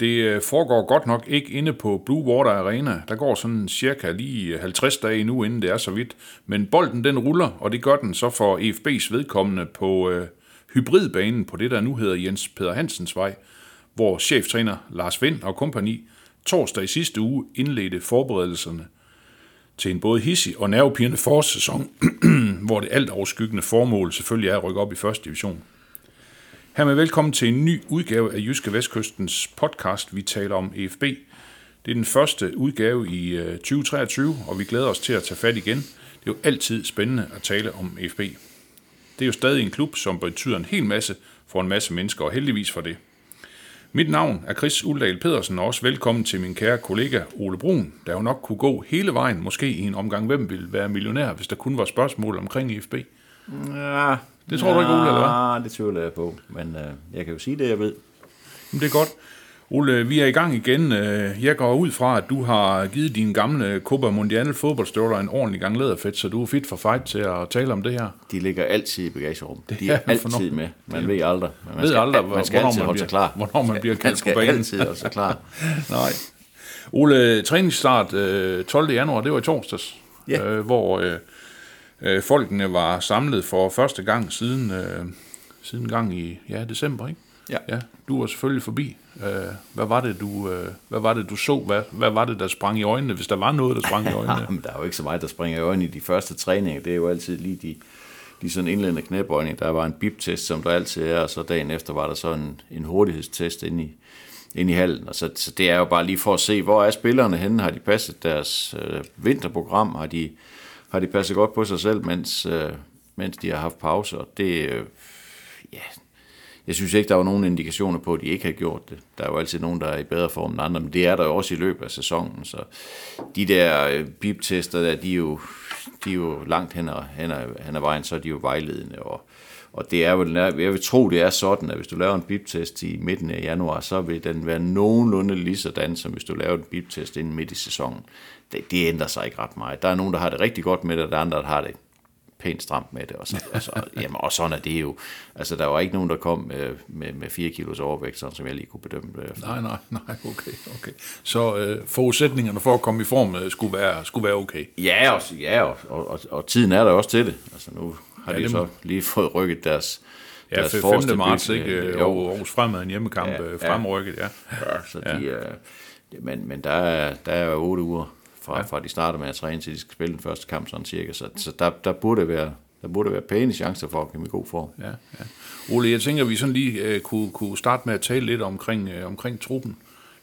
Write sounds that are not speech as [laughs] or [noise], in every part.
Det øh, foregår godt nok ikke inde på Blue Water Arena. Der går sådan cirka lige øh, 50 dage nu, inden det er så vidt. Men bolden den ruller, og det gør den så for EFB's vedkommende på øh, hybridbanen på det, der nu hedder Jens Peter Hansens vej, hvor cheftræner Lars Vind og kompagni torsdag i sidste uge indledte forberedelserne til en både hissig og nervepirrende forårssæson, [clears throat] hvor det alt overskyggende formål selvfølgelig er at rykke op i første division. Hermed velkommen til en ny udgave af Jyske Vestkystens podcast, vi taler om EFB. Det er den første udgave i øh, 2023, og vi glæder os til at tage fat igen. Det er jo altid spændende at tale om EFB. Det er jo stadig en klub, som betyder en hel masse for en masse mennesker, og heldigvis for det. Mit navn er Chris Uldal Pedersen, og også velkommen til min kære kollega Ole Brun, der jo nok kunne gå hele vejen, måske i en omgang, hvem vil være millionær, hvis der kun var spørgsmål omkring IFB. Ja, det tror du ikke, Ole, eller hvad? Det tvivler jeg på. Men øh, jeg kan jo sige det, jeg ved. Jamen, det er godt. Ole, vi er i gang igen. Øh, Jeg går ud fra, at du har givet dine gamle Copa Mundial fodboldstøvler en ordentlig gang læderfedt, så du er fit for fight til at tale om det her. De ligger altid i bagagerummet. De er altid med. Man ved aldrig. Men man ved skal, aldrig, man skal hvornår altid man holde bliver- sig klar. hvornår man bliver [laughs] Man kaldt skal på banen. altid holde sig klar. [laughs] Nej. Ole, træningsstart øh, 12. januar, det var i torsdags, Ja. øh, hvor øh, øh, folkene var samlet for første gang siden, øh, siden gang i ja, december, ikke? Ja. ja. Du var selvfølgelig forbi. Øh, hvad, var det, du, øh, hvad var det, du så? Hvad, hvad var det, der sprang i øjnene, hvis der var noget, der sprang i [laughs] øjnene? Jamen, der er jo ikke så meget, der springer i øjnene i de første træninger. Det er jo altid lige de, de sådan indledende knæbøjninger. Der var en bip-test, som der altid er, og så dagen efter var der så en, en hurtighedstest inde i, inde i hallen. Og så, så det er jo bare lige for at se, hvor er spillerne henne? Har de passet deres øh, vinterprogram? Har de, har de passet godt på sig selv, mens, øh, mens de har haft pauser. Det, øh, ja, jeg synes ikke, der var nogen indikationer på, at de ikke har gjort det. Der er jo altid nogen, der er i bedre form end andre, men det er der jo også i løbet af sæsonen. Så de der øh, bip-tester, der, de, er jo, de er jo langt hen ad, hen, ad, hen ad vejen, så er de jo vejledende. Og, og det er vel, jeg vil tro, det er sådan, at hvis du laver en bip-test i midten af januar, så vil den være nogenlunde lige sådan, som hvis du laver en bip-test inden midt i sæsonen. Det, det ændrer sig ikke ret meget. Der er nogen, der har det rigtig godt med det, og der er andre, der har det pænt stramt med det. Og, så, og, så, [laughs] jamen, og sådan er det jo. Altså, der var ikke nogen, der kom med, med, med 4 kilos overvægt, sådan som jeg lige kunne bedømme det. efter. Nej, nej, nej, okay, okay. Så øh, forudsætningerne for at komme i form øh, skulle, være, skulle være okay. Ja, og, ja og, og, og, og, tiden er der også til det. Altså, nu har Ja, ja, de så lige fået rykket deres, Ja, deres 5. forreste marts, byg, ikke? øh, Jo, Aarhus Fremad en hjemmekamp Ja, ja, ja. fremrykket, ja. ja, så de, øh, men, men der er, der er otte uger fra, ja. fra de starter med at træne, til de skal spille den første kamp, sådan cirka. Så, så der, der, burde være, der burde være pæne chancer for at komme i god form. Ja, ja. Ole, jeg tænker, at vi sådan lige øh, kunne, kunne starte med at tale lidt omkring, øh, omkring truppen.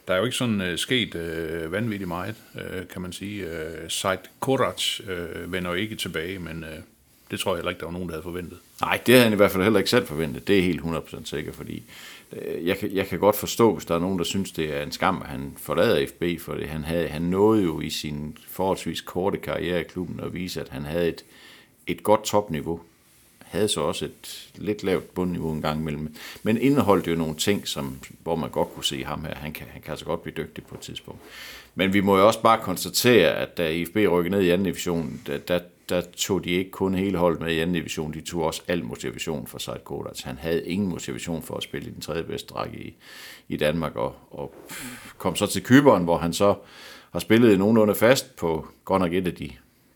Der er jo ikke sådan øh, sket øh, vanvittigt meget, øh, kan man sige. Øh, Said Korac øh, vender jo ikke tilbage, men øh, det tror jeg heller ikke, der var nogen, der havde forventet. Nej, det havde han i hvert fald heller ikke selv forventet. Det er helt 100% sikker, fordi øh, Øh, jeg kan, jeg kan godt forstå, hvis der er nogen, der synes, det er en skam, at han forlader FB, for han, havde, han nåede jo i sin forholdsvis korte karriere i klubben at vise, at han havde et, et godt topniveau. Havde så også et lidt lavt bundniveau en gang imellem. Men indeholdt jo nogle ting, som, hvor man godt kunne se ham her. Han kan, han kan altså godt blive dygtig på et tidspunkt. Men vi må jo også bare konstatere, at da IFB rykkede ned i anden division, der, der, der tog de ikke kun hele holdet med i anden division, de tog også al motivation for Seid Kodac. Han havde ingen motivation for at spille i den tredje bedste række i, i Danmark, og, og kom så til Kyberen, hvor han så har spillet nogenlunde fast på godt nok et af de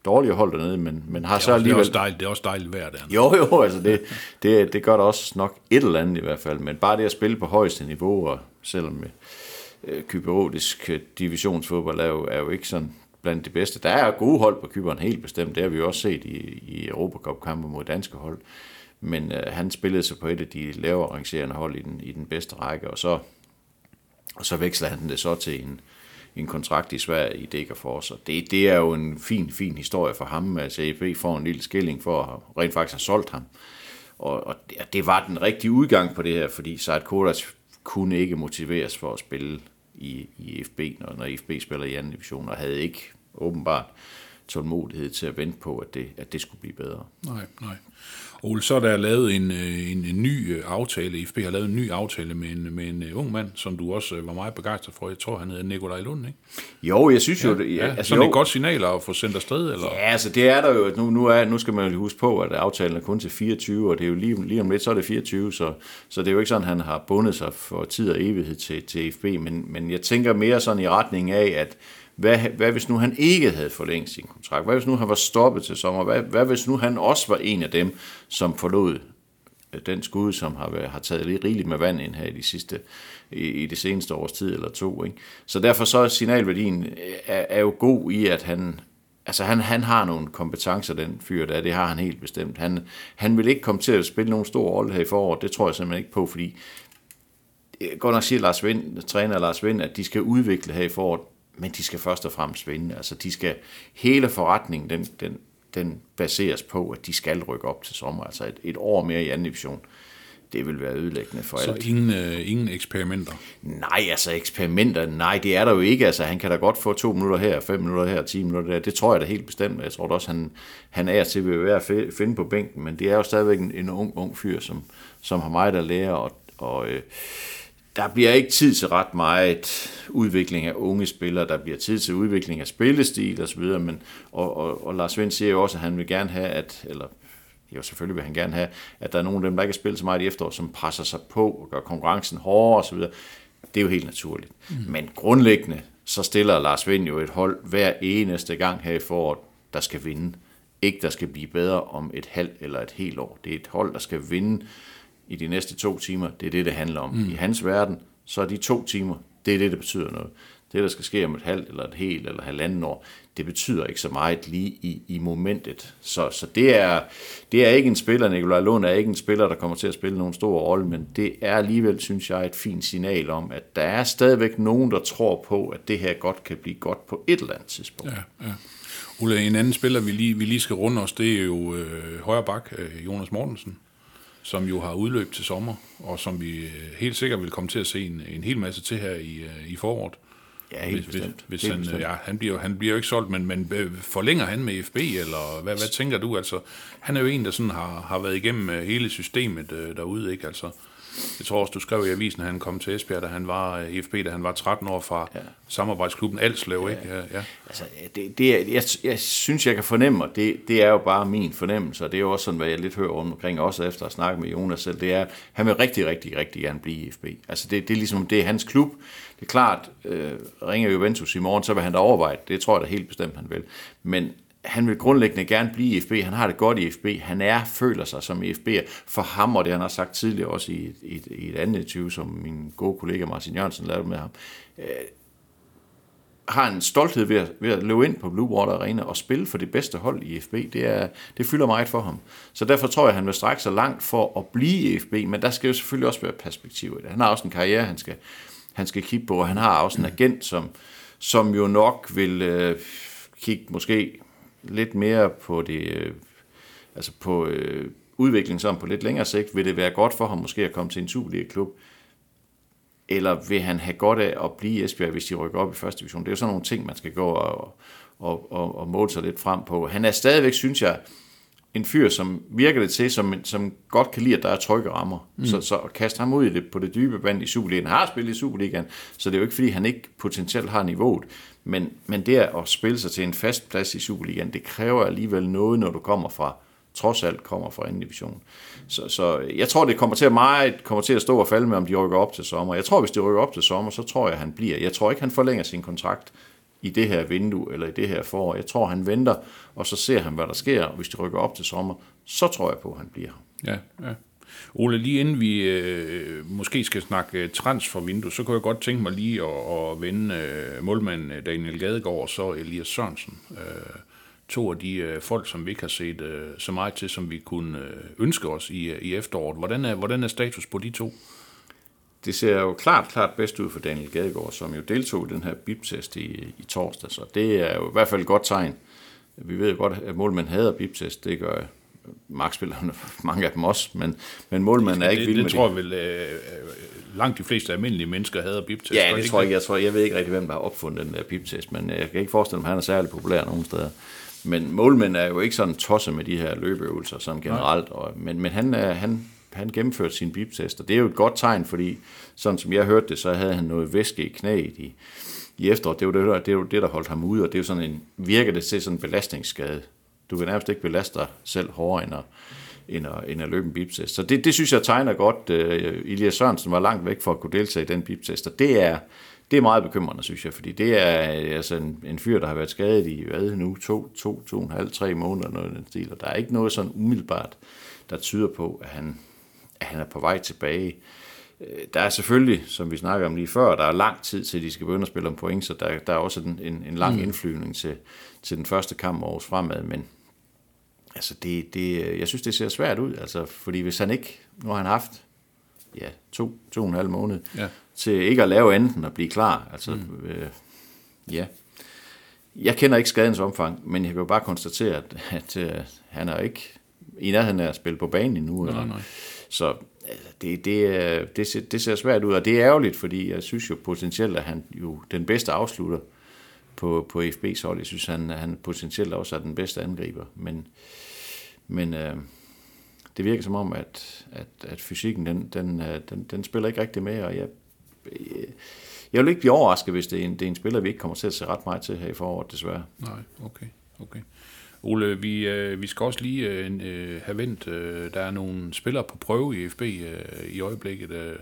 dårlige hold dernede, men, men har Det så også, det, er alligevel... også dejligt, det er også dejligt vejr der. Jo, jo, altså det, det, det gør der også nok et eller andet i hvert fald, men bare det at spille på højeste niveau, og selvom øh, kyberotisk øh, divisionsfodbold er jo, er jo ikke sådan blandt de bedste. Der er gode hold på Kyberen, helt bestemt. Det har vi jo også set i, i Europacup-kampe mod danske hold. Men øh, han spillede sig på et af de lavere rangerende hold i den, i den bedste række, og så, og så veksler han det så til en, en kontrakt i Sverige i Degerfors. Og det, det er jo en fin, fin historie for ham. Altså EFB får en lille skilling for at rent faktisk have solgt ham. Og, og det, det var den rigtige udgang på det her, fordi Saad Kodac kunne ikke motiveres for at spille i, i FB, når, når FB spiller i anden division, og havde ikke åbenbart tålmodighed til at vente på, at det, at det skulle blive bedre. Nej, nej. Ole, så er der lavet en, øh, en, en ny øh, aftale. FB har lavet en ny aftale med en, med en øh, ung mand, som du også var meget begejstret for. Jeg tror, han hedder Nikolaj Lund, ikke? Jo, jeg synes jo... det, Ja, altså, sådan jo, et godt signal at få sendt afsted, eller? Ja, altså det er der jo, nu, nu, er, nu skal man jo lige huske på, at aftalen er kun til 24, og det er jo lige, lige om lidt, så er det 24, så, så det er jo ikke sådan, at han har bundet sig for tid og evighed til, til FB, men, men jeg tænker mere sådan i retning af, at hvad, hvad hvis nu han ikke havde forlænget sin kontrakt? Hvad hvis nu han var stoppet til sommer? Hvad, hvad hvis nu han også var en af dem, som forlod øh, den skud, som har, været, har taget lidt rigeligt med vand ind her i de sidste i, i det seneste års tid eller to. Ikke? Så derfor så er signalværdien øh, er, er jo god i, at han, altså han, han har nogle kompetencer, den fyr der, det har han helt bestemt. Han, han vil ikke komme til at spille nogen stor rolle her i foråret, det tror jeg simpelthen ikke på, fordi øh, godt nok siger Lars Vind, træner Lars Vind, at de skal udvikle her i foråret, men de skal først og fremmest vinde. Altså de skal, hele forretningen, den, den, den baseres på, at de skal rykke op til sommer. Altså et, et år mere i anden division, det vil være ødelæggende for Så alt. ingen, øh, ingen eksperimenter. Nej, altså eksperimenter, nej, det er der jo ikke. Altså, han kan da godt få to minutter her, fem minutter her, ti minutter der. Det tror jeg da helt bestemt. Jeg tror da også, han, han er til at være at finde på bænken, men det er jo stadigvæk en, en ung, ung fyr, som, som har meget at lære, og, og øh, der bliver ikke tid til ret meget udvikling af unge spillere, der bliver tid til udvikling af spillestil osv., men, og, og, og Lars Vind siger jo også, at han vil gerne have, at, eller jo selvfølgelig vil han gerne have, at der er nogle af dem, der ikke har spillet så meget i efterår, som presser sig på og gør konkurrencen hårdere osv. Det er jo helt naturligt. Mm. Men grundlæggende, så stiller Lars Vind jo et hold hver eneste gang her i foråret, der skal vinde. Ikke der skal blive bedre om et halvt eller et helt år. Det er et hold, der skal vinde i de næste to timer. Det er det, det handler om. Mm. I hans verden, så er de to timer, det er det, der betyder noget. Det, der skal ske om et halvt eller et helt eller halvanden år, det betyder ikke så meget lige i, i momentet. Så, så det, er, det er ikke en spiller, Nikolaj Lund er ikke en spiller, der kommer til at spille nogen stor rolle, men det er alligevel, synes jeg, et fint signal om, at der er stadigvæk nogen, der tror på, at det her godt kan blive godt på et eller andet tidspunkt. Ja, ja. Ole, en anden spiller, vi lige, vi lige skal runde os, det er jo øh, højre bak, øh, Jonas Mortensen, som jo har udløb til sommer, og som vi øh, helt sikkert vil komme til at se en, en hel masse til her i, øh, i foråret. Ja, helt Hvis, bestemt. hvis Helt han, bestemt. ja, han, bliver, han bliver jo ikke solgt, men, men øh, forlænger han med FB, eller hvad, hvad tænker du? Altså, han er jo en, der sådan har, har været igennem øh, hele systemet øh, derude, ikke? Altså, jeg tror også, du skrev i avisen, at han kom til Esbjerg, da han var øh, i FB, da han var 13 år fra ja. samarbejdsklubben Alslev, ikke? Ja, ja. Altså, det, det er, jeg, jeg synes, jeg kan fornemme, og det, det er jo bare min fornemmelse, og det er jo også sådan, hvad jeg lidt hører omkring, også efter at snakke med Jonas selv, det er, han vil rigtig, rigtig, rigtig gerne blive i FB. Altså, det, det er ligesom, det er hans klub. Det er klart, øh, ringer Juventus i morgen, så vil han da overveje det. Det tror jeg da helt bestemt, han vil. Men han vil grundlæggende gerne blive i FB. Han har det godt i FB. Han er, føler sig som FB'er for ham, og det han har sagt tidligere også i, i, i et andet interview, som min gode kollega Martin Jørgensen lavede med ham øh, har en stolthed ved at, ved at løbe ind på Blue Water Arena og spille for det bedste hold i FB. Det, er, det fylder meget for ham. Så derfor tror jeg, at han vil strække sig langt for at blive i FB, men der skal jo selvfølgelig også være perspektiv i det. Han har også en karriere, han skal, han skal kigge på, og han har også en agent, som, som jo nok vil øh, kigge måske lidt mere på det, øh, altså på øh, udviklingen som på lidt længere sigt, vil det være godt for ham måske at komme til en Superliga-klub, eller vil han have godt af at blive i Esbjerg, hvis de rykker op i første division? Det er jo sådan nogle ting, man skal gå og, og, og, og måle sig lidt frem på. Han er stadigvæk, synes jeg, en fyr, som virker det til, som, som godt kan lide, at der er trygge rammer. Mm. Så, så at kaste ham ud i det, på det dybe band i Superligaen. Han har spillet i Superligaen, så det er jo ikke, fordi han ikke potentielt har niveauet. Men, men det at spille sig til en fast plads i Superligaen, det kræver alligevel noget, når du kommer fra trods alt kommer fra anden division. Så, så jeg tror, det kommer til at meget kommer til at stå og falde med, om de rykker op til sommer. Jeg tror, hvis de rykker op til sommer, så tror jeg, han bliver. Jeg tror ikke, han forlænger sin kontrakt i det her vindue eller i det her forår. Jeg tror, han venter, og så ser han, hvad der sker. Og hvis de rykker op til sommer, så tror jeg på, at han bliver. Ja, ja. Ole, lige inden vi øh, måske skal snakke øh, transfervindue, så kunne jeg godt tænke mig lige at, at vende øh, målmanden øh, Daniel Gadegaard og så Elias Sørensen. Øh, to af de øh, folk, som vi ikke har set øh, så meget til, som vi kunne øh, ønske os i, øh, i efteråret. Hvordan er, hvordan er status på de to? Det ser jo klart, klart bedst ud for Daniel Gadegaard, som jo deltog i den her BIP-test i, i torsdag, så det er jo i hvert fald et godt tegn. Vi ved jo godt, at målmænd hader BIP-test, det gør magtspillerne, [laughs] mange af dem også, men, men målmanden er ikke det, vild det med tror jeg vel, øh, øh, langt de fleste almindelige mennesker havde biptest. Ja, Var det ikke tror jeg. Jeg, tror, jeg ved ikke rigtig, hvem der har opfundet den der piptest, men jeg kan ikke forestille mig, at han er særlig populær nogen steder. Men målmænd er jo ikke sådan tosset med de her løbeøvelser sådan generelt, og, men, men han, er, han, han gennemførte sin biptest, og det er jo et godt tegn, fordi sådan som jeg hørte det, så havde han noget væske i knæet i, i efteråret. Det jo det, der, det jo det, der holdt ham ude, og det er jo sådan en, virker det til sådan en belastningsskade. Du kan nærmest ikke belaste dig selv hårdere end at, end at, end at løbe en biptest. Så det, det synes jeg tegner godt. Uh, Elias Sørensen var langt væk for at kunne deltage i den biptest, og det er, det er meget bekymrende, synes jeg, fordi det er øh, altså en, en fyr, der har været skadet i, hvad nu, to, to, to og en halv, tre måneder, noget den stil, og der er ikke noget sådan umiddelbart, der tyder på, at han, at han er på vej tilbage. Øh, Der er selvfølgelig, som vi snakker om lige før, der er lang tid til, de skal begynde at spille om point, så der, der er også en, en, en lang indflyvning til, til den første kamp års fremad, men altså det, det, jeg synes, det ser svært ud, altså, fordi hvis han ikke, nu har han haft ja, to, to og en halv måned, Ja. til ikke at lave andet end at blive klar. Altså, mm. øh, ja. Jeg kender ikke skadens omfang, men jeg kan jo bare konstatere, at, at øh, han er ikke i nærheden af at spille på banen endnu. Nej, eller- nej. Så altså, det, det, er- det, ser, det ser svært ud, og det er ærgerligt, fordi jeg synes jo potentielt, at han jo den bedste afslutter på, på FB's hold. Jeg synes, han, han potentielt også er den bedste angriber, men, men øh, det virker som om, at, at, at fysikken, den, den, øh, den, den spiller ikke rigtig med, og jeg, øh, jeg vil ikke blive overrasket, hvis det er, en, det er en spiller, vi ikke kommer til at se ret meget til her i foråret, desværre. Nej, okay. okay. Ole, vi, øh, vi skal også lige øh, øh have vendt, øh, der er nogle spillere på prøve i FB øh, i øjeblikket. Øh,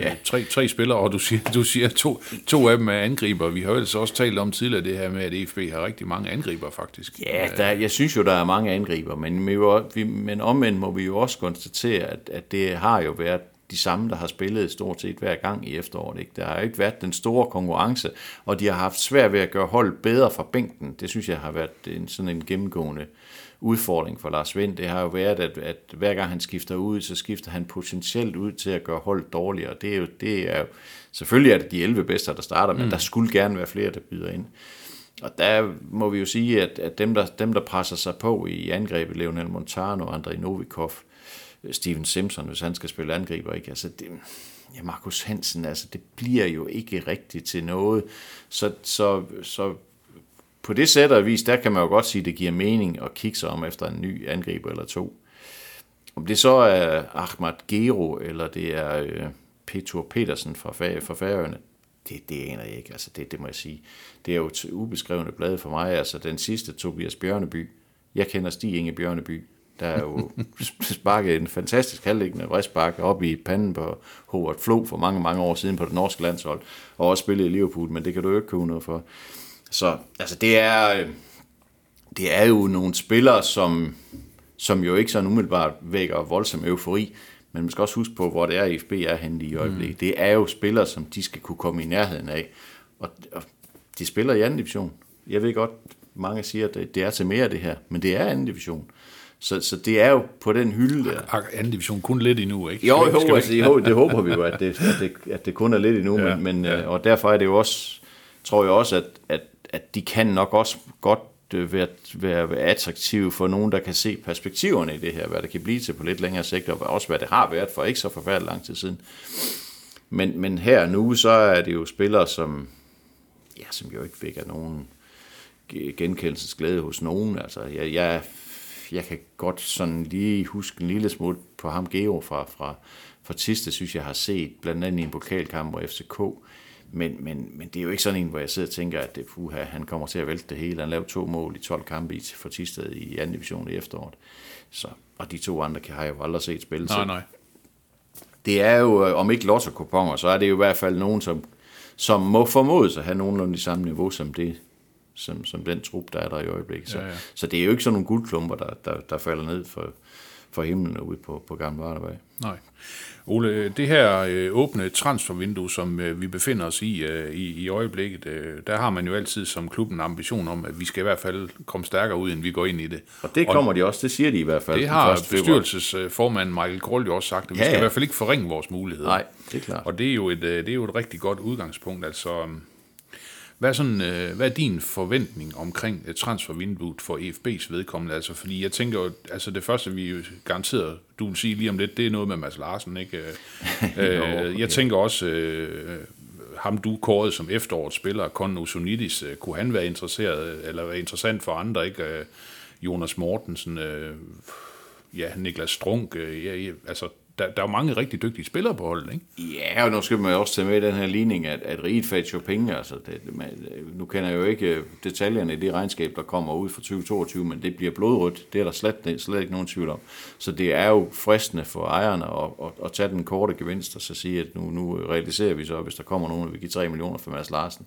Ja. ja. tre, tre spillere, og du siger, du siger to, to af dem er angriber. Vi har jo ellers også talt om tidligere det her med, at FB har rigtig mange angriber faktisk. Ja, der, jeg synes jo, der er mange angriber, men, vi, vi, men omvendt må vi jo også konstatere, at, at det har jo været de samme, der har spillet stort set hver gang i efteråret. Ikke? Der har jo ikke været den store konkurrence, og de har haft svært ved at gøre hold bedre fra bænken. Det synes jeg har været en, sådan en gennemgående udfordring for Lars Vind. Det har jo været, at, at hver gang han skifter ud, så skifter han potentielt ud til at gøre hold dårligere. Det er jo, det er jo selvfølgelig er det de 11 bedste, der starter, men der skulle gerne være flere, der byder ind. Og der må vi jo sige, at, at dem, der, dem, der presser sig på i angrebet, Leonel Montano, Andrei Novikov, Steven Simpson, hvis han skal spille angriber, ikke? Altså det, ja, Markus Hansen, altså det bliver jo ikke rigtigt til noget. Så, så, så på det sæt og vis, der kan man jo godt sige, at det giver mening at kigge sig om efter en ny angriber eller to. Om det så er Ahmad Gero, eller det er øh, Petur Petersen fra, fra Færøerne, det, det aner jeg ikke. Altså, det, det må jeg sige. Det er jo et ubeskrevne blad for mig. Altså, den sidste, Tobias Bjørneby. Jeg kender Stig Inge Bjørneby. Der er jo [laughs] sparket en fantastisk halvliggende vrisbakke op i panden på Howard Flo for mange, mange år siden på det norske landshold, og også spillet i Liverpool, men det kan du jo ikke købe noget for. Så altså, det er, øh, det er jo nogle spillere, som, som jo ikke sådan umiddelbart vækker voldsom eufori, men man skal også huske på, hvor det er, IFB er henne i øjeblikket. Mm. Det er jo spillere, som de skal kunne komme i nærheden af, og, og de spiller i anden division. Jeg ved godt, mange siger, at det, det er til mere det her, men det er anden division. Så, så det er jo på den hylde der. Anden division kun lidt endnu, ikke? Jo, jo, vi- altså, jo, det håber vi jo, at det, at det, at det kun er lidt endnu, [laughs] Ja, men, men, ja. ja. og derfor er det jo også, tror jeg også, at, at, at de kan nok også godt øh, være, være, være attraktive for nogen, der kan se perspektiverne i det her, hvad det kan blive til på lidt længere sigt, og også hvad det har været for ikke så forfærdeligt lang tid siden. Men, men her nu, så er det jo spillere, som, ja, som jo ikke vækker nogen genkendelsesglæde hos nogen. Altså, jeg, jeg, jeg kan godt sådan lige huske en lille smule på ham, Geo fra, fra, fra Tiste, synes jeg har set, blandt andet i en pokalkamp hvor FCK. Men, men, men det er jo ikke sådan en, hvor jeg sidder og tænker, at det, puha, han kommer til at vælte det hele. Han lavede to mål i 12 kampe i, for Tisted i anden division i efteråret. Så, og de to andre kan, har jeg jo aldrig set spille. Nej, nej. det er jo, øh, om ikke lotto så er det jo i hvert fald nogen, som, som må formodes at have nogenlunde de samme niveau som det, som, som den trup, der er der i øjeblikket. Så, ja. ja. så det er jo ikke sådan nogle guldklumper, der, der, der falder ned for, for himlen ude på, på Gamle Vardevej. Nej. Ole, det her øh, åbne transfervindue, som øh, vi befinder os i, øh, i i øjeblikket, øh, der har man jo altid som klub en ambition om, at vi skal i hvert fald komme stærkere ud, end vi går ind i det. Og det kommer de også, det siger de i hvert fald. Det har første februar. bestyrelsesformand Michael Kroll jo også sagt, at vi Ja, skal i ja. hvert fald ikke forringe vores muligheder. Nej, det er klart. Og det er jo et, øh, det er jo et rigtig godt udgangspunkt. Altså, Hvad er, sådan, øh, hvad er din forventning omkring et transfervinduet for EFB's vedkommende? Altså, fordi jeg tænker jo, altså det første, vi jo garanteret, du vil sige lige om lidt, det er noget med Mads Larsen, ikke? øh, [laughs] okay. Jeg tænker også, øh, ham du kårede som efterårets spiller, Kon Usunidis, øh, kunne han være interesseret, eller være interessant for andre, ikke? Øh, Jonas Mortensen, øh, ja, Niklas Strunk, øh, ja, altså der, der er jo mange rigtig dygtige spillere på holdet, ikke? Ja, og nu skal man jo også tage med i den her ligning, at, at riget fat jo penge, altså det, man, øh, nu kender jeg jo ikke øh, detaljerne i det regnskab, der kommer ud fra 2022, men det bliver blodrødt, det er der slet, slet ikke nogen tvivl om. Så det er jo fristende for ejerne at, at, at tage den korte gevinst og så sige, at nu, nu realiserer vi så, hvis der kommer nogen, vi vil 3 millioner for Mads Larsen.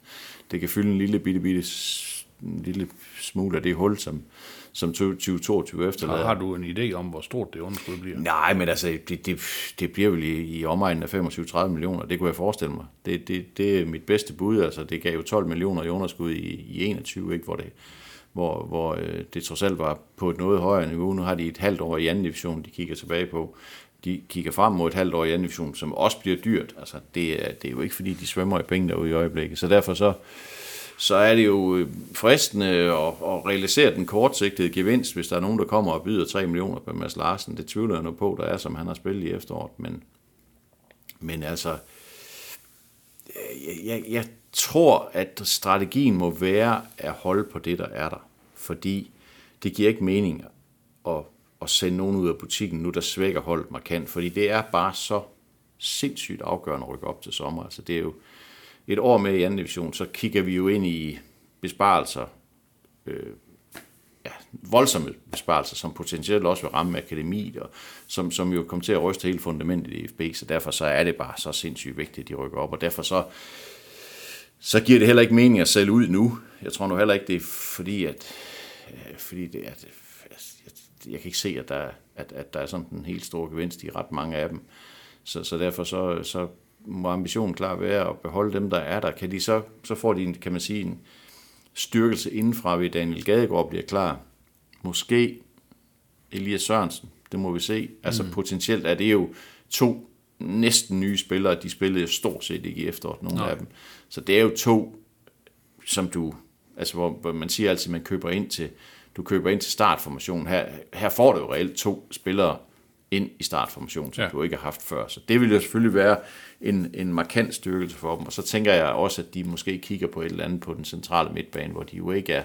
Det kan fylde en lille bitte, bitte en lille smule af det hul, som, som 2022 efterlader. Har, har du en idé om, hvor stort det underskud bliver? Nej, men altså, det, det, det bliver vel i, i omegnen af 25-30 millioner, det kunne jeg forestille mig. Det, det, det er mit bedste bud, altså det gav jo 12 millioner i underskud i, i 21, ikke, hvor det, hvor, hvor øh, det trods alt var på et noget højere niveau. Nu har de et halvt år i anden division, de kigger tilbage på. De kigger frem mod et halvt år i anden division, som også bliver dyrt. Altså, det, er, det er jo ikke, fordi de svømmer i penge derude i øjeblikket. Så derfor så, så er det jo øh, fristende at, at realisere den kortsigtede gevinst, hvis der er nogen, der kommer og byder 3 millioner på Mads Larsen. Det tvivler jeg nu på, der er, som han har spillet i efteråret. Men, men altså, jeg, jeg, jeg tror, at strategien må være at holde på det, der er der. Fordi det giver ikke mening at, at sende nogen ud af butikken nu, der svækker holdet markant. Fordi det er bare så sindssygt afgørende at rykke op til sommer. Altså det er jo, et år med i anden division, så kigger vi jo ind i besparelser, øh, ja, voldsomme besparelser, som potentielt også vil ramme akademiet, og som, som jo kommer til at ryste hele fundamentet i FB, så derfor så er det bare så sindssygt vigtigt, at de rykker op, og derfor så, så giver det heller ikke mening at sælge ud nu. Jeg tror nu heller ikke, det er fordi, at, øh, fordi det at, jeg, jeg kan ikke se, at der, at, at der er sådan en helt stor gevinst i ret mange af dem. Så, så derfor så, så må ambitionen klar være at beholde dem, der er der. Kan de så, så får de, en, kan man sige, en styrkelse indenfra ved Daniel Gadegaard bliver klar. Måske Elias Sørensen, det må vi se. Altså mm. potentielt er det jo to næsten nye spillere, de spillede jo stort set ikke i efteråret, nogle Nej. af dem. Så det er jo to, som du, altså hvor man siger altid, man køber ind til, du køber ind til startformationen. Her, her får du jo reelt to spillere ind i startformationen, som ja. du ikke har haft før. Så det vil jo selvfølgelig være en, en markant styrkelse for dem. Og så tænker jeg også, at de måske kigger på et eller andet på den centrale midtbane, hvor de jo ikke er,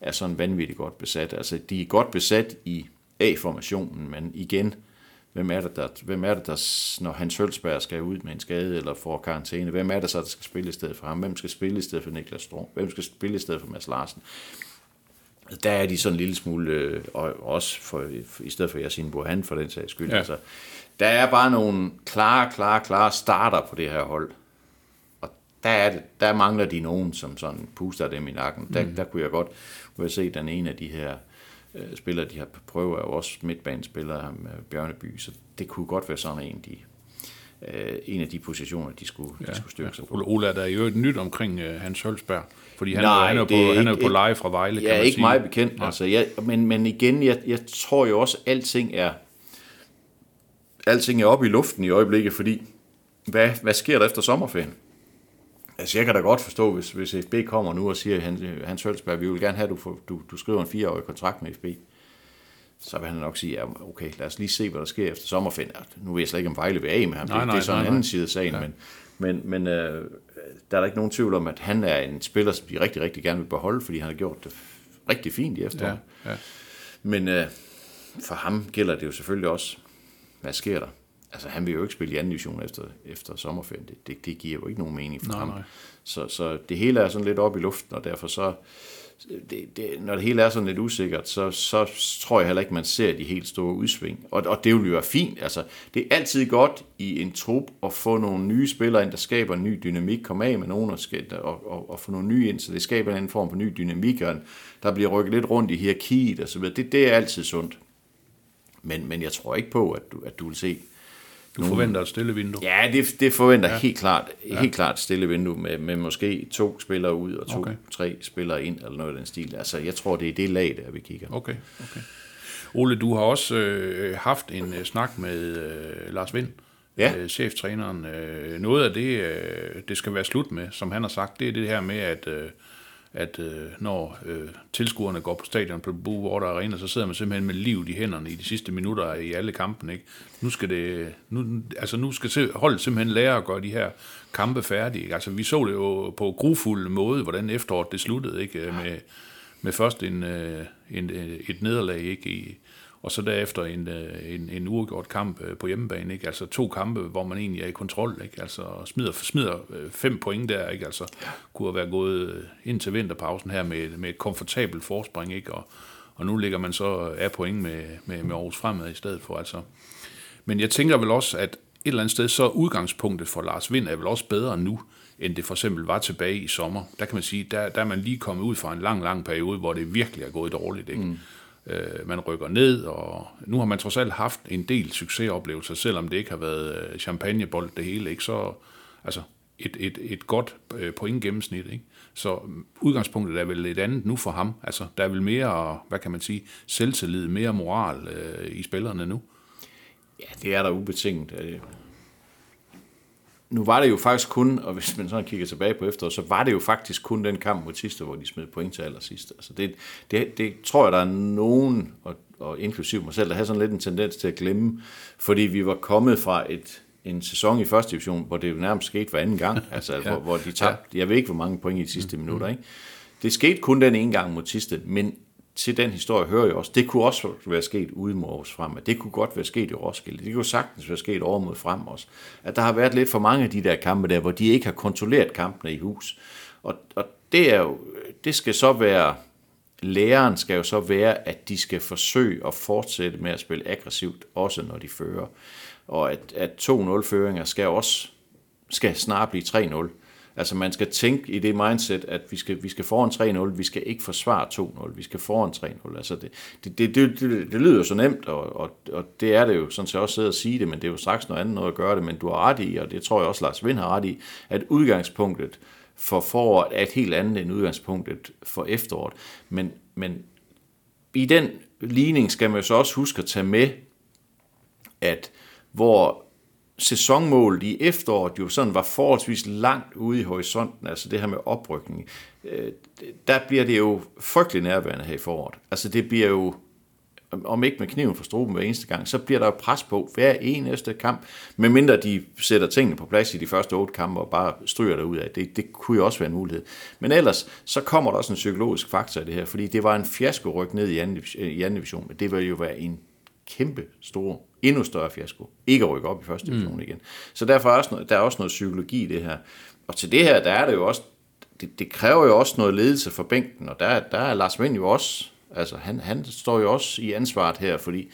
er sådan vanvittigt godt besat. Altså, de er godt besat i A-formationen, men igen, hvem er det, der, hvem er det, der når Hans Hølsberg skal ud med en skade eller får karantæne, hvem er det så, der skal spille i stedet for ham? Hvem skal spille i stedet for Niklas Strøm? Hvem skal spille i stedet for Mads Larsen? Der er de sådan en lille smule, øh, og også for, i stedet for Yasin Burhan for den sags skyld. Ja. Altså, der er bare nogle klare, klare, klare starter på det her hold. Og der, er det, der mangler de nogen, som sådan puster dem i nakken. Der, mm. der kunne jeg godt kunne jeg se, den ene af de her øh, spillere, de har prøvet, er jo også midtbanespillere, ham, øh, Bjørneby, så det kunne godt være sådan en, de, øh, en af de positioner, de skulle, ja, de skulle styrke ja. sig på. Er der jo et nyt omkring øh, Hans Hølsberg? Fordi han, Nej, han er, på, ikke, han er på leje fra Vejle, kan ja, man ikke sige. meget bekendt. Altså, jeg, men, men igen, jeg, jeg tror jo også, at alting er alting er oppe i luften i øjeblikket, fordi hvad, hvad sker der efter sommerferien? Altså, jeg kan da godt forstå, hvis, hvis FB kommer nu og siger, Hans, Hans Hølsberg, vi vil gerne have, at du, du, du skriver en fireårig kontrakt med FB. Så vil han nok sige, ja, okay, lad os lige se, hvad der sker efter sommerferien. Nu ved jeg slet ikke, om Vejle vil af med ham. Nej, nej, det er sådan en anden side af sagen, ja. men, men, men øh, der er der ikke nogen tvivl om, at han er en spiller, som de rigtig, rigtig gerne vil beholde, fordi han har gjort det rigtig fint i efteråret. Ja, ja. Men øh, for ham gælder det jo selvfølgelig også, hvad sker der? Altså, han vil jo ikke spille i anden division efter, efter sommerferien. Det, det, det giver jo ikke nogen mening for nej, ham. Nej. Så, så det hele er sådan lidt op i luften, og derfor så, det, det, når det hele er sådan lidt usikkert, så, så tror jeg heller ikke, man ser de helt store udsving. Og, og det vil jo være fint. Altså, det er altid godt i en trup at få nogle nye spillere ind, der skaber en ny dynamik, komme af med nogen og, skal, og, og, og få nogle nye ind, så det skaber en anden form for ny dynamik, og der bliver rykket lidt rundt i hierarkiet osv. så. Det, det er altid sundt. Men, men jeg tror ikke på, at du, at du vil se du nogle... forventer et stille vindue? Ja, det, det forventer ja. helt klart ja. helt klart et stille vindue med, med måske to spillere ud og to, okay. tre spillere ind, eller noget af den stil. Altså, jeg tror, det er det lag, der vi kigger. Okay, okay. Ole, du har også øh, haft en øh, snak med øh, Lars Vind Ja. øh, cheftræneren. Øh, noget af det, øh, det skal være slut med, som han har sagt, det er det her med, at, øh, at øh, når øh, tilskuerne går på stadion på Blue Water Arena, så sidder man simpelthen med livet i hænderne i de sidste minutter i alle kampen. Ikke? Nu skal det, nu, altså nu skal se- holdet simpelthen lære at gøre de her kampe færdige. Ikke? Altså vi så det jo på grufuld måde, hvordan efteråret det sluttede, ikke? Med, med først en, øh, en, øh, et nederlag, ikke? I, og så derefter en, øh, en, en uafgjort kamp øh, på hjemmebane, ikke? Altså to kampe, hvor man egentlig er i kontrol, ikke? Altså smider, smider øh, fem point der, ikke? Altså kunne have været gået ind til vinterpausen her med, med et komfortabelt forspring, ikke? Og, og nu ligger man så af point med, med, med Aarhus Fremad i stedet for, altså. Men jeg tænker vel også, at et eller andet sted, så udgangspunktet for Lars Vind er vel også bedre nu, end det for eksempel var tilbage i sommer. Der kan man sige, der, der er man lige kommet ud fra en lang, lang periode, hvor det virkelig er gået dårligt. Ikke? Mm. Øh, man rykker ned, og nu har man trods alt haft en del succesoplevelser, selvom det ikke har været øh, champagnebold det hele. Ikke? Så altså, et, et, et godt øh, point gennemsnit. Ikke? Så mm, udgangspunktet er vel et andet nu for ham. Altså, der er vel mere, hvad kan man sige, selvtillid, mere moral øh, i spillerne nu. Ja, det er der ubetinget. Øh, nu var det jo faktisk kun, og hvis man sådan kigger tilbage på efteråret, så var det jo faktisk kun den kamp mod Tiste, hvor de smed point til allersidst. Altså det, det, det tror jeg, der er nogen, og, og inklusiv mig selv, der har sådan lidt en tendens til at glemme, fordi vi var kommet fra et, en sæson i første division, hvor det jo nærmest skete hver anden gang, altså [laughs] ja. hvor, hvor de tabte, jeg ved ikke, hvor mange point i de sidste mm-hmm. minutter, ikke? Det skete kun den ene gang mod Tiste, men til den historie hører jo også, det kunne også være sket ude mod Aarhus frem, det kunne godt være sket i Roskilde, det kunne sagtens være sket over mod frem også, at der har været lidt for mange af de der kampe der, hvor de ikke har kontrolleret kampene i hus, og, og det er jo, det skal så være, læreren skal jo så være, at de skal forsøge at fortsætte med at spille aggressivt, også når de fører, og at, at 2-0-føringer skal også, skal snart blive 3-0, Altså man skal tænke i det mindset, at vi skal, vi skal foran 3-0, vi skal ikke forsvare 2-0, vi skal foran 3-0. Altså det, det, det, det, det, det lyder jo så nemt, og, og, og det er det jo, sådan set også sidder og sige det, men det er jo straks noget andet noget at gøre det, men du har ret i, og det tror jeg også Lars Vind har ret i, at udgangspunktet for foråret er et helt andet end udgangspunktet for efteråret. Men, men i den ligning skal man jo så også huske at tage med, at hvor sæsonmålet i efteråret jo sådan var forholdsvis langt ude i horisonten, altså det her med oprykning, øh, der bliver det jo frygtelig nærværende her i foråret. Altså det bliver jo, om ikke med kniven for struben hver eneste gang, så bliver der jo pres på hver eneste kamp, medmindre de sætter tingene på plads i de første otte kampe og bare stryger ud af. Det, det kunne jo også være en mulighed. Men ellers, så kommer der også en psykologisk faktor i det her, fordi det var en fiasko ryk ned i anden, i anden division, men det vil jo være en kæmpe stor, endnu større fiasko. Ikke at rykke op i første division mm. igen. Så derfor er også noget, der er også noget psykologi i det her. Og til det her, der er det jo også, det, det kræver jo også noget ledelse for bænken, og der, der er Lars Vind jo også, altså han, han står jo også i ansvaret her, fordi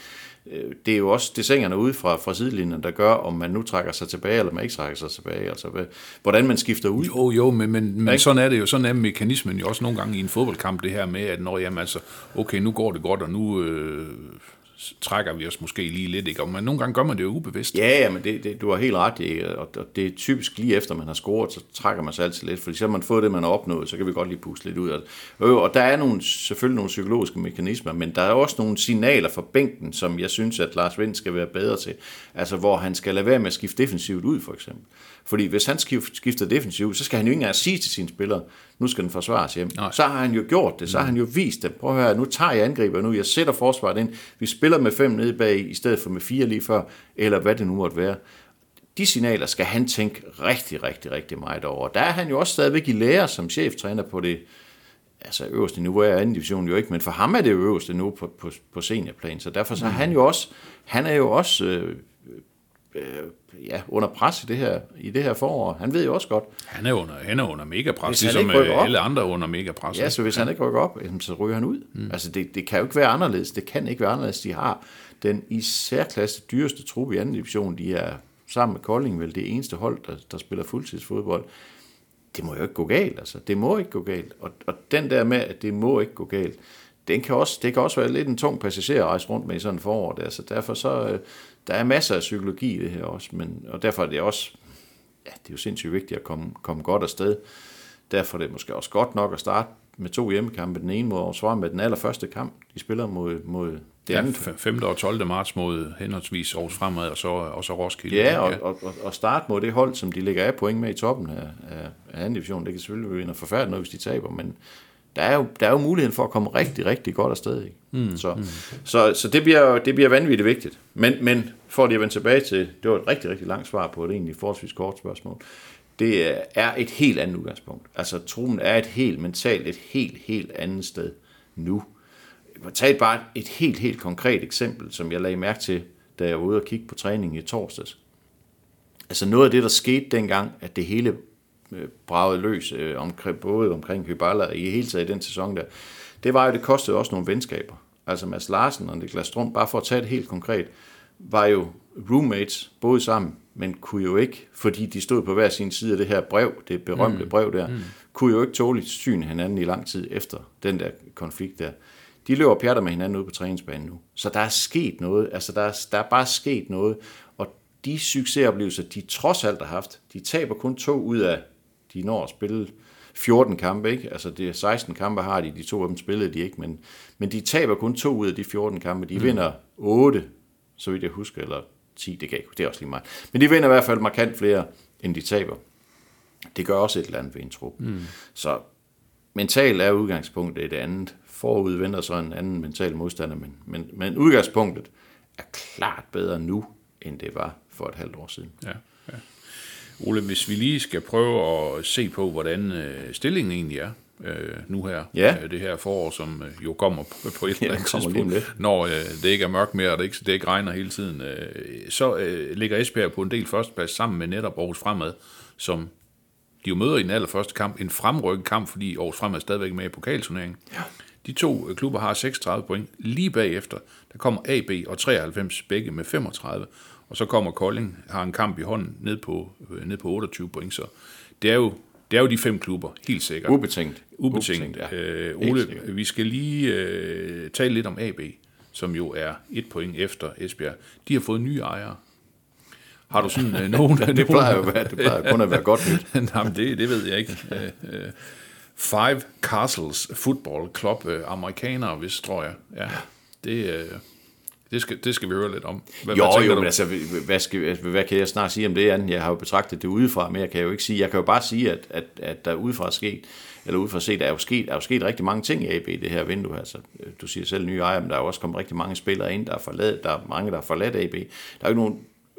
øh, det er jo også designerne ude fra, fra sidelinjen, der gør, om man nu trækker sig tilbage, eller man ikke trækker sig tilbage, altså hvad, hvordan man skifter ud. Jo, jo, men, men, men sådan er det jo, sådan er mekanismen jo også nogle gange i en fodboldkamp, det her med, at når jamen altså, okay, nu går det godt, og nu øh, trækker vi os måske lige lidt, ikke? men nogle gange gør man det jo ubevidst. Ja, ja, men det, det, du har helt ret i, og det er typisk lige efter man har scoret, så trækker man sig altid lidt, fordi så har man fået det, man har opnået, så kan vi godt lige puste lidt ud af det. Og der er nogle, selvfølgelig nogle psykologiske mekanismer, men der er også nogle signaler fra bænken, som jeg synes, at Lars Vind skal være bedre til. Altså, hvor han skal lade være med at skifte defensivt ud, for eksempel. Fordi hvis han skifter defensivt, så skal han jo ikke engang sige til sine spillere, nu skal den forsvares hjem. Nej. Så har han jo gjort det, så har han jo vist det. Prøv at høre, nu tager jeg angriber nu, jeg sætter forsvaret ind, vi spiller med fem nede bag, i stedet for med fire lige før, eller hvad det nu måtte være. De signaler skal han tænke rigtig, rigtig, rigtig meget over. Der er han jo også stadigvæk i lære som cheftræner på det altså øverste niveau er anden division jo ikke, men for ham er det jo øverste niveau på, på, på seniorplan, så derfor så er han jo også, han er jo også øh, øh, ja, under pres i det, her, i det her forår. Han ved jo også godt. Han er under, han er under mega pres, ligesom øh, alle andre under mega pres. Ja, så hvis han ikke rykker op, så ryger han ud. Mm. Altså det, det kan jo ikke være anderledes. Det kan ikke være anderledes. De har den i særklasse dyreste truppe i anden division. De er sammen med Kolding vel det eneste hold, der, der spiller fuldtidsfodbold. Det må jo ikke gå galt, altså. Det må ikke gå galt. Og, og den der med, at det må ikke gå galt, den kan også, det kan også være lidt en tung passager at rejse rundt med i sådan en forår. Der. Så derfor så, øh, der er masser af psykologi i det her også, men, og derfor er det også, ja, det er jo sindssygt vigtigt at komme, komme godt afsted. Derfor er det måske også godt nok at starte med to hjemmekampe. Den ene mod Aarhus med den allerførste kamp, de spiller mod, mod det Ja, andet, 5. og 12. marts mod henholdsvis Aarhus Fremad og så, og så Roskilde. Ja, og, og, og, og starte mod det hold, som de ligger af point med i toppen af, af, af anden division. Det kan selvfølgelig være noget forfærdeligt noget, hvis de taber, men der er jo, der er jo muligheden for at komme rigtig, rigtig godt afsted. Ikke? Mm, så, mm. så, så det, bliver, det bliver vanvittigt vigtigt. Men, men for lige at vende tilbage til, det var et rigtig, rigtig langt svar på et egentlig forholdsvis kort spørgsmål. Det er et helt andet udgangspunkt. Altså, truppen er et helt mentalt, et helt, helt andet sted nu. Tage bare et helt, helt konkret eksempel, som jeg lagde mærke til, da jeg var ude og kigge på træningen i torsdags. Altså noget af det, der skete dengang, at det hele øh, bragede løs, øh, omkring, både omkring Hyballa og i hele taget i den sæson der, det var jo, det kostede også nogle venskaber. Altså Mads Larsen og Niklas Strøm, bare for at tage det helt konkret, var jo roommates, boede sammen, men kunne jo ikke, fordi de stod på hver sin side af det her brev, det berømte mm. brev der, mm. kunne jo ikke tåle syn hinanden i lang tid efter den der konflikt der. De løber pjatter med hinanden ude på træningsbanen nu. Så der er sket noget, altså der er, der er bare sket noget, og de succesoplevelser, de trods alt har haft, de taber kun to ud af, de når at spille 14 kampe, ikke? Altså det er 16 kampe har de, de to af dem spillede de ikke, men, men de taber kun to ud af de 14 kampe. De mm. vinder 8, så vidt jeg husker, eller 10, det kan jeg det er også lige meget. Men de vinder i hvert fald markant flere, end de taber. Det gør også et eller andet ved en trup. Mm. Så mental er udgangspunktet et andet. Forud venter så en anden mental modstander, men, men, men udgangspunktet er klart bedre nu, end det var for et halvt år siden. Ja, ja. Ole, hvis vi lige skal prøve at se på, hvordan øh, stillingen egentlig er øh, nu her, Ja. øh, det her forår, som øh, jo kommer på, på et Ja, eller andet om tidspunkt, når øh, det ikke er mørkt mere, og det ikke, det ikke regner hele tiden, øh, så øh, ligger Esbjerg på en del førsteplads sammen med netop Aarhus Fremad, som de jo møder i den allerførste kamp, en fremrykket kamp, fordi Aarhus Fremad er stadigvæk med i pokalturneringen. Ja. De to klubber har 36 point. Lige bagefter, der kommer AB og 93 begge med 35. Og så kommer Kolding, har en kamp i hånden ned på, øh, ned på 28 point. Så det er jo, det er jo de fem klubber, helt sikkert. Ubetinget. Ubetinget. ja. Øh, Ole, vi skal lige øh, tale lidt om AB, som jo er et point efter Esbjerg. De har fået nye ejere. Har du sådan øh, [laughs] nogen... Det plejer jo at være, det plejer kun at være godt nyt. [laughs] Jamen, det, det ved jeg ikke. Øh, øh, Five Castles Football Club, øh, amerikanere, hvis tror jeg. Ja, det, øh, det, skal, det skal vi høre lidt om. Hvad, Jo, hvad jo, du? men altså, hvad, skal, hvad kan jeg snart sige om det andet? Jeg har jo betragtet det udefra, men jeg kan jo ikke sige, jeg kan jo bare sige, at, at, at der udefra er sket, eller udefra set, der er jo sket, er jo sket rigtig mange ting i AB i det her vindue. Altså, du siger selv nye ejere, men der er jo også kommet rigtig mange spillere ind, der er forladt, der er mange, der har forladt AB. Der er jo nogen,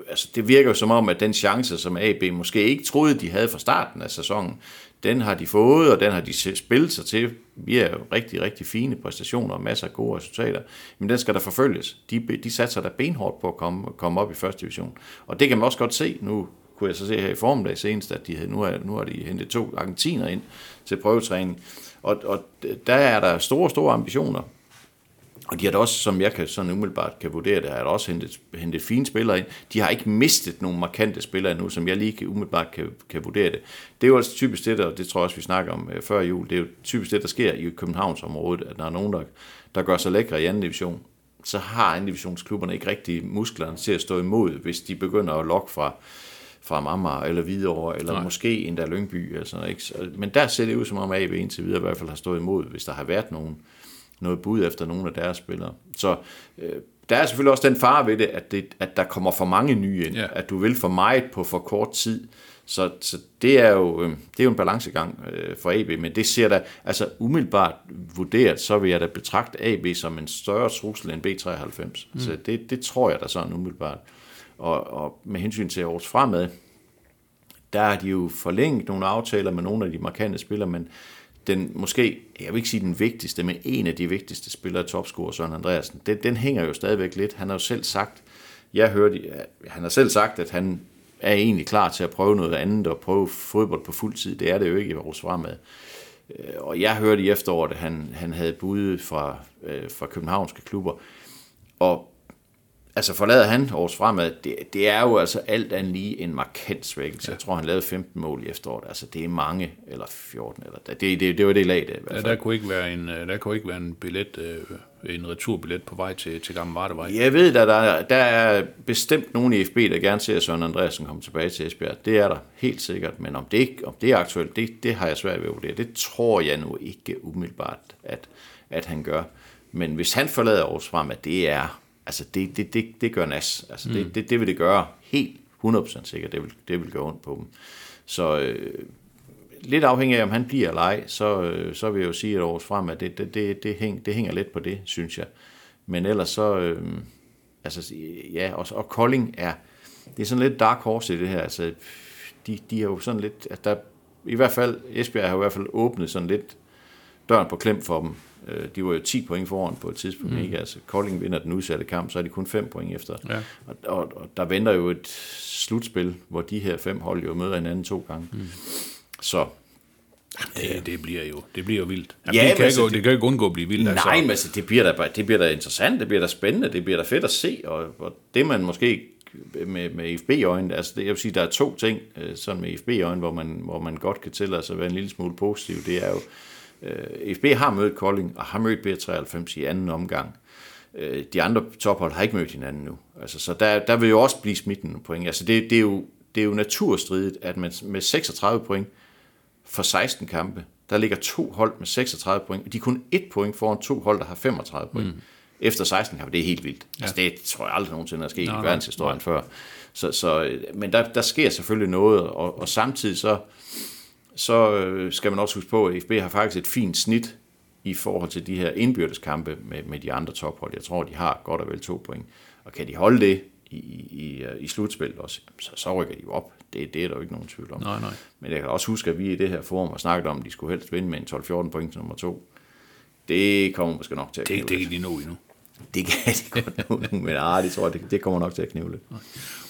altså, det virker jo som om, at den chance, som AB måske ikke troede, de havde fra starten af sæsonen, den har de fået, og den har de spillet sig til via rigtig, rigtig fine præstationer og masser af gode resultater. Men den skal der forfølges. De, de satser der benhårdt på at komme, komme op i første division. Og det kan man også godt se. Nu kunne jeg så se her i formiddag senest, at de, havde- nu, er, nu har de hentet to argentiner ind til prøvetræning. Og, og der er der store, store ambitioner. Og de har da også, som jeg kan sådan umiddelbart kan vurdere det, har der også hentet, hentet fine spillere ind. De har ikke mistet nogle markante spillere endnu, som jeg lige kan, umiddelbart kan, kan vurdere det. Det er jo altså typisk det, der, og det tror jeg også, vi snakker om øh, før jul, det er jo typisk det, der sker i Københavnsområdet, at der er nogen, der, der gør sig lækre i anden division, så har anden divisionsklubberne ikke rigtig musklerne til at stå imod, hvis de begynder at lokke fra, fra Amager eller Hvidovre, eller Nej. Måske endda Lyngby. Eller sådan, ikke? Men der ser det ud som om AB indtil videre i hvert fald har stået imod, hvis der har været nogen, noget bud efter nogle af deres spillere. Så øh, der er selvfølgelig også den fare ved det, at, det, at der kommer for mange nye ind, Ja. at du vil for meget på for kort tid. Så, så det, er jo, øh, det er jo en balancegang øh, for AB, men det ser da, altså umiddelbart vurderet, så vil jeg da betragte AB som en større trussel end B93. Mm. Så det, det tror jeg da sådan umiddelbart. Og, og med hensyn til års fremad, der har de jo forlænget nogle aftaler med nogle af de markante spillere, men den måske, jeg vil ikke sige den vigtigste, men en af de vigtigste spillere, topscorer Søren Andreasen, den, den hænger jo stadigvæk lidt. Han har jo selv sagt, jeg hørte, han har selv sagt, at han er egentlig klar til at prøve noget andet og prøve fodbold på fuld tid. Det er det jo ikke i vores fremad. Øh, og jeg hørte i efteråret, at han, han havde budet fra, øh, fra københavnske klubber. Og altså forlader han års fremad, det, det er jo altså alt andet lige en markant svækkelse. Ja. Jeg tror, han lavede 15 mål i efteråret. Altså det er mange, eller 14, eller det, det, det var det lag, det i hvert Ja, fald. der kunne ikke være en, øh, der kunne ikke være en billet, øh, en returbillet på vej til, til Gamle Vardevej. Jeg ved, der, er- der er bestemt nogen i FB, der gerne ser Søren Andreasen komme tilbage til Esbjerg. Det er der helt sikkert, men om det, ikke, om det er aktuelt, det, det har jeg svært ved at vurdere. Det tror jeg nu ikke umiddelbart, at, at han gør. Men hvis han forlader Aarhus frem, at det er, altså det, det, det, det gør nas. Altså Mm. det, det, det vil det gøre helt 100% sikkert. Det vil, det vil gøre ondt på dem. Så øh, lidt afhængig af, om han bliver eller ej, så, øh, så vil jeg jo sige, at Aarhus frem, at det, det, det, det, hæng, det hænger lidt på det, synes jeg. Men ellers så, øh, altså ja, og, og Kolding er, det er sådan lidt dark horse i det her, altså de, de er jo sådan lidt, at der, i hvert fald, Esbjerg har i hvert fald åbnet sådan lidt døren på klem for dem. Øh, De var jo 10 point foran på et tidspunkt, mm. ikke? Altså, Kolding vinder den udsatte kamp, så er de kun 5 point efter. Ja. Og, og, og, der venter jo et slutspil, hvor de her fem hold jo møder hinanden to gange. Mm. Så Det, det, bliver jo, det bliver jo vildt. Jamen, Ja, det, kan altså, ikke, det- det kan jo ikke undgå at blive vildt. Nej, men altså, det bliver, da, det bliver da interessant, det bliver da spændende, det bliver da fedt at se, og, og det man måske med, med IFB-øjne, altså det, jeg vil sige, der er to ting, øh, sådan med IFB-øjne, hvor man, hvor man godt kan tillade sig at være en lille smule positiv, det er jo, øh, IFB har mødt Kolding, og har mødt B93 i anden omgang. Øh, de andre tophold har ikke mødt hinanden nu. Altså, så der, der vil jo også blive smidt nogle point. Altså, det, det, er jo, det er jo naturstridigt, at man med 36 point for 16 kampe, der ligger to hold med 36 point, og de er kun et point foran to hold, der har 35 point. Mm. Efter 16 kampe, det er helt vildt. Ja. Altså, det tror jeg aldrig nogensinde er sket Nej, i nej, verdenshistorien før. Så, så, øh, men der, der sker selvfølgelig noget, og, og samtidig så, så øh, skal man også huske på, at FB har faktisk et fint snit i forhold til de her indbyrdeskampe med, med de andre tophold. Jeg tror, de har godt og vel to point. Og kan de holde det i, i, i slutspillet også, så, så rykker de jo op. Det, det er der jo ikke nogen tvivl om. Nej, nej. Men jeg kan også huske, at vi i det her forum har snakket om, at de skulle helst vinde med en 12-14 point til nummer to. Det kommer måske nok til at Det, det kan de nå endnu. Det kan de [laughs] godt nu, men ah, det tror jeg, det, det kommer nok til at knive lidt.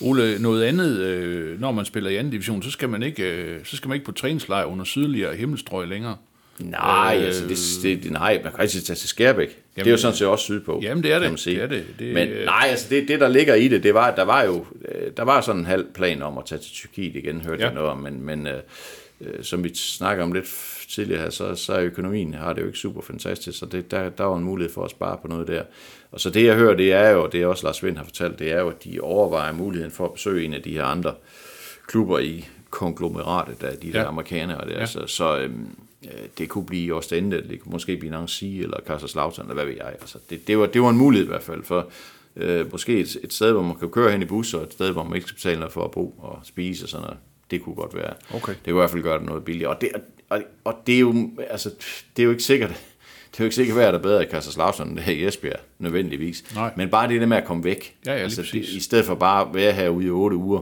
Ole, noget andet, øh, når man spiller i anden division, så skal man ikke, øh, så skal man ikke på træningslejr under sydligere himmelstrøg længere. Nej, Øh, altså, det, det, det, nej, man kan ikke tage til Skærbæk. Jamen, det er jo sådan set også sydpå. Jamen, det er det. man sige. Det er det. Det- Men nej, altså det, det, der ligger i det, det var, der var jo øh, der var sådan en halv plan om at tage til Tyrkiet igen, hørte Ja. jeg noget om, men, men øh, øh, som vi snakker om lidt tidligere her, så, så er økonomien har det jo ikke super fantastisk, så det, der, der var en mulighed for at spare på noget der. Og så det jeg hører, det er jo, det er også Lars Vind har fortalt, det er jo, at de overvejer muligheden for at besøge en af de her andre klubber i konglomeratet af de der Ja. amerikanere. Der. Ja. Ja. Så, så øhm, øh, det kunne blive Ostende, det kunne måske blive Nancy eller Kaiserslautern, eller hvad ved jeg. Altså, det, det, var, det var en mulighed i hvert fald for øh, måske et, et sted, hvor man kan køre hen i bus, og et sted, hvor man ikke skal betale noget for at bo og spise og sådan noget. Det kunne godt være. Okay. Det kunne i hvert fald gøre det noget billigere. Og det, og, og det er jo, altså, det er jo ikke sikkert, [laughs] det er jo ikke sikkert, hvad der er bedre i Kaiserslautern end det her i Esbjerg, nødvendigvis. Nej. Men bare det der med at komme væk. Ja, ja, altså, det. I stedet for bare at være herude i otte uger,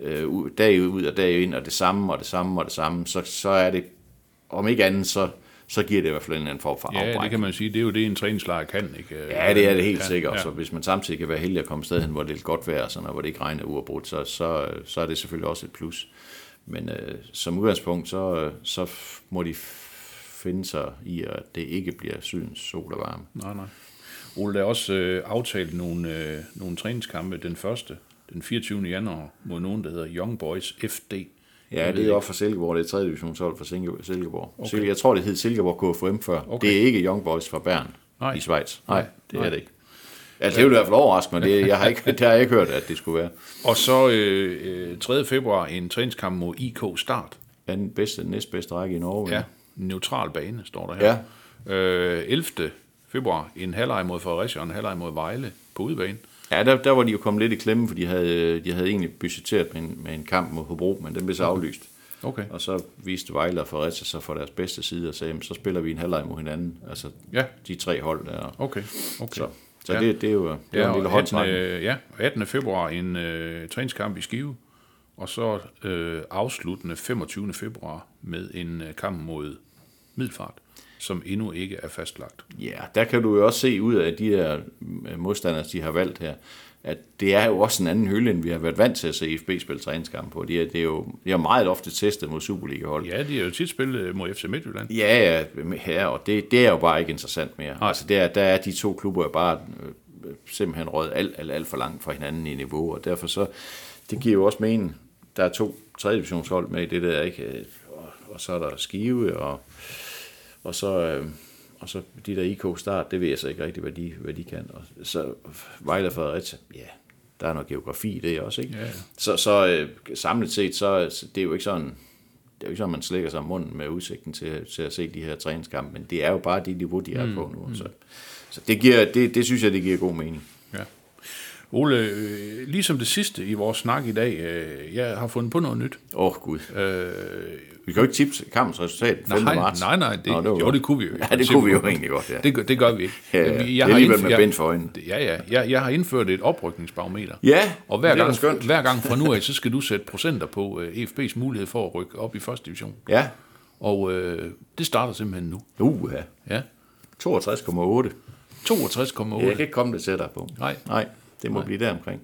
øh, dag ud og dag ind, og det samme og det samme og det samme, så, så er det, om ikke andet, så, så giver det i hvert fald en eller anden form for Ja, det afbræk. kan man sige. Det er jo det, en træningslejr kan, ikke? Ja, det er det helt Ja, sikkert. ja. Så hvis man samtidig kan være heldig at komme sted hen, hvor det er godt vejr, sådan, noget, hvor det ikke regner uafbrudt, så, så, så er det selvfølgelig også et plus. Men øh, som udgangspunkt, så, så må de finde sig i, at det ikke bliver sydens sol og varme. Nej, nej. Ole, der er også øh, aftalt nogle, øh, nogle træningskampe. Den første, den 24. januar, mod nogen, der hedder Young Boys FD. Ja, det er også fra Silkeborg. Det er 3. divisionshold fra Silke- Silkeborg. Okay. Jeg tror, det hed Silkeborg KFM før. Okay. Det er ikke Young Boys fra Bern Nej. i Schweiz. Nej, det Nej. er det ikke. Altså, det ville i hvert fald overraske mig. Det, jeg har ikke, [laughs] det har jeg ikke hørt, at det skulle være. Og så øh, øh, 3. februar en træningskamp mod IK Start. Den bedste, næstbedste række i Norge. Ja, neutral bane, står der her. Ja. Øh, 11. februar en halvleg mod Fredericia og en halvleg mod Vejle på udebane. Ja, der, der var de jo kommet lidt i klemme, for de havde, de havde egentlig budgetteret med en, med en kamp mod Hobro, men den blev så aflyst. Okay. Og så viste Vejle og Fredericia sig for deres bedste side og sagde, "Jamen, så spiller vi en halvleg mod hinanden. Altså Ja. de tre hold der. Okay, okay. Så, så Ja. det, det er jo det er Ja, jo en lille og 18. håndtrækning. øh, ja, og 18. februar en øh, træningskamp i Skive, og så øh, afsluttende 25. februar med en øh, kamp mod Middelfart, som endnu ikke er fastlagt. Ja, der kan du jo også se ud af de her øh, modstandere, de har valgt her, at det er jo også en anden hylde, end vi har været vant til at se IFB spille træningskamp på. Det er, det er jo det er meget ofte testet mod Superliga-hold. Ja, de er jo tit spillet øh, mod FC Midtjylland. Ja, ja, her, og det, det er jo bare ikke interessant mere. Nej. Altså, der, der er de to klubber bare øh, simpelthen røget alt, alt, alt for langt fra hinanden i niveau, og derfor så, det giver jo også mening, der er to tredje divisionshold med i det der, ikke? Og, og så er der Skive, og, og så... Øh, og så de der IK start, det ved jeg så ikke rigtigt, hvad de, hvad de kan. Og så Vejle Fredericia, ja, der er noget geografi i det også, ikke? Ja, ja. Så, så øh, samlet set, så så det er jo ikke sådan, det er jo ikke sådan, man slikker sig om munden med udsigten til, til at se de her træningskampe, men det er jo bare det niveau, de er mm. på nu. Så, så det, giver, det, det synes jeg, det giver god mening. Ole, øh, ligesom det sidste i vores snak i dag, øh, jeg har fundet på noget nyt. Åh, oh, Gud. Øh, Vi kan jo ikke tipse kampens resultat 5. nej, marts. nej, nej, det, Nå, Nå, var jo, det kunne vi jo. Ja, det kunne vi jo egentlig godt, ja. Det, gør- det gør vi ikke. Ja, ja. Vi- Det er alligevel med indf- bind for øjnene. Ja, ja. Jeg, jeg har indført et oprykningsbarometer. Ja, Og hver det er gang, skønt. hver gang fra nu af, så skal du sætte procenter på øh, EFB's mulighed for at rykke op i første division. Ja, Og øh, det starter simpelthen nu. uh, ja. Ja. 62,8. 62,8. Jeg kan ikke komme det tættere på. Nej. Nej, det må Nej. blive deromkring.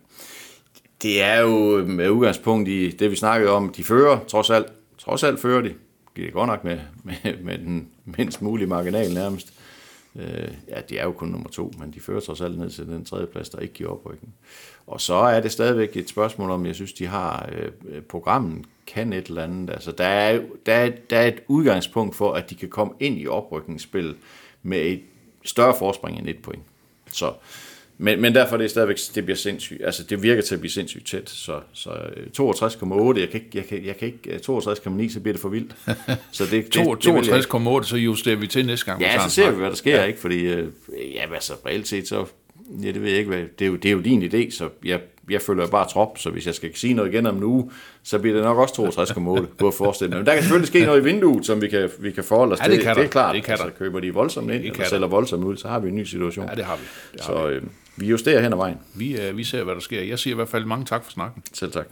Det er jo med udgangspunkt i det, vi snakkede om. De fører, trods alt. Trods alt fører de. Det er godt nok med, med, med den mindst mulige marginal nærmest. Øh, ja, de er jo kun nummer to, men de fører trods alt ned til den tredje plads, der ikke giver oprykning. Og så er det stadigvæk et spørgsmål om, jeg synes, de har øh, programmet kan et eller andet. Altså, der, er, der, er, der er et udgangspunkt for, at de kan komme ind i oprykningsspil med et større forspring end et point. Så, men, men derfor er det stadigvæk, det bliver sindssygt, altså det virker til at blive sindssygt tæt, så, så øh, 62,8, jeg kan ikke, jeg kan, jeg kan ikke, øh, 62,9, så bliver det for vildt. [laughs] Så det, det, To- det vil jeg ikke. 62,8, så justerer vi til næste gang. Ja, så ser vi, hvad der sker, ja. ikke? Fordi, øh, ja, altså, reelt set, så, ja, det ved jeg ikke, hvad, det er jo, det er jo din idé, så jeg, jeg følger bare trop, så hvis jeg skal sige noget igen om en uge, så bliver det nok også 62,8, kunne jeg forestille mig. Men der kan selvfølgelig ske noget i vinduet, som vi kan, vi kan forholde os Ja, til. det kan det er klart, Det kan altså, køber de voldsomt ind, kan eller sælger voldsomt ud, så har vi en ny situation. Ja, det har vi. Det har så øh, vi justerer hen ad vejen. Vi, øh, vi ser, hvad der sker. Jeg siger i hvert fald mange tak for snakken. Selv tak.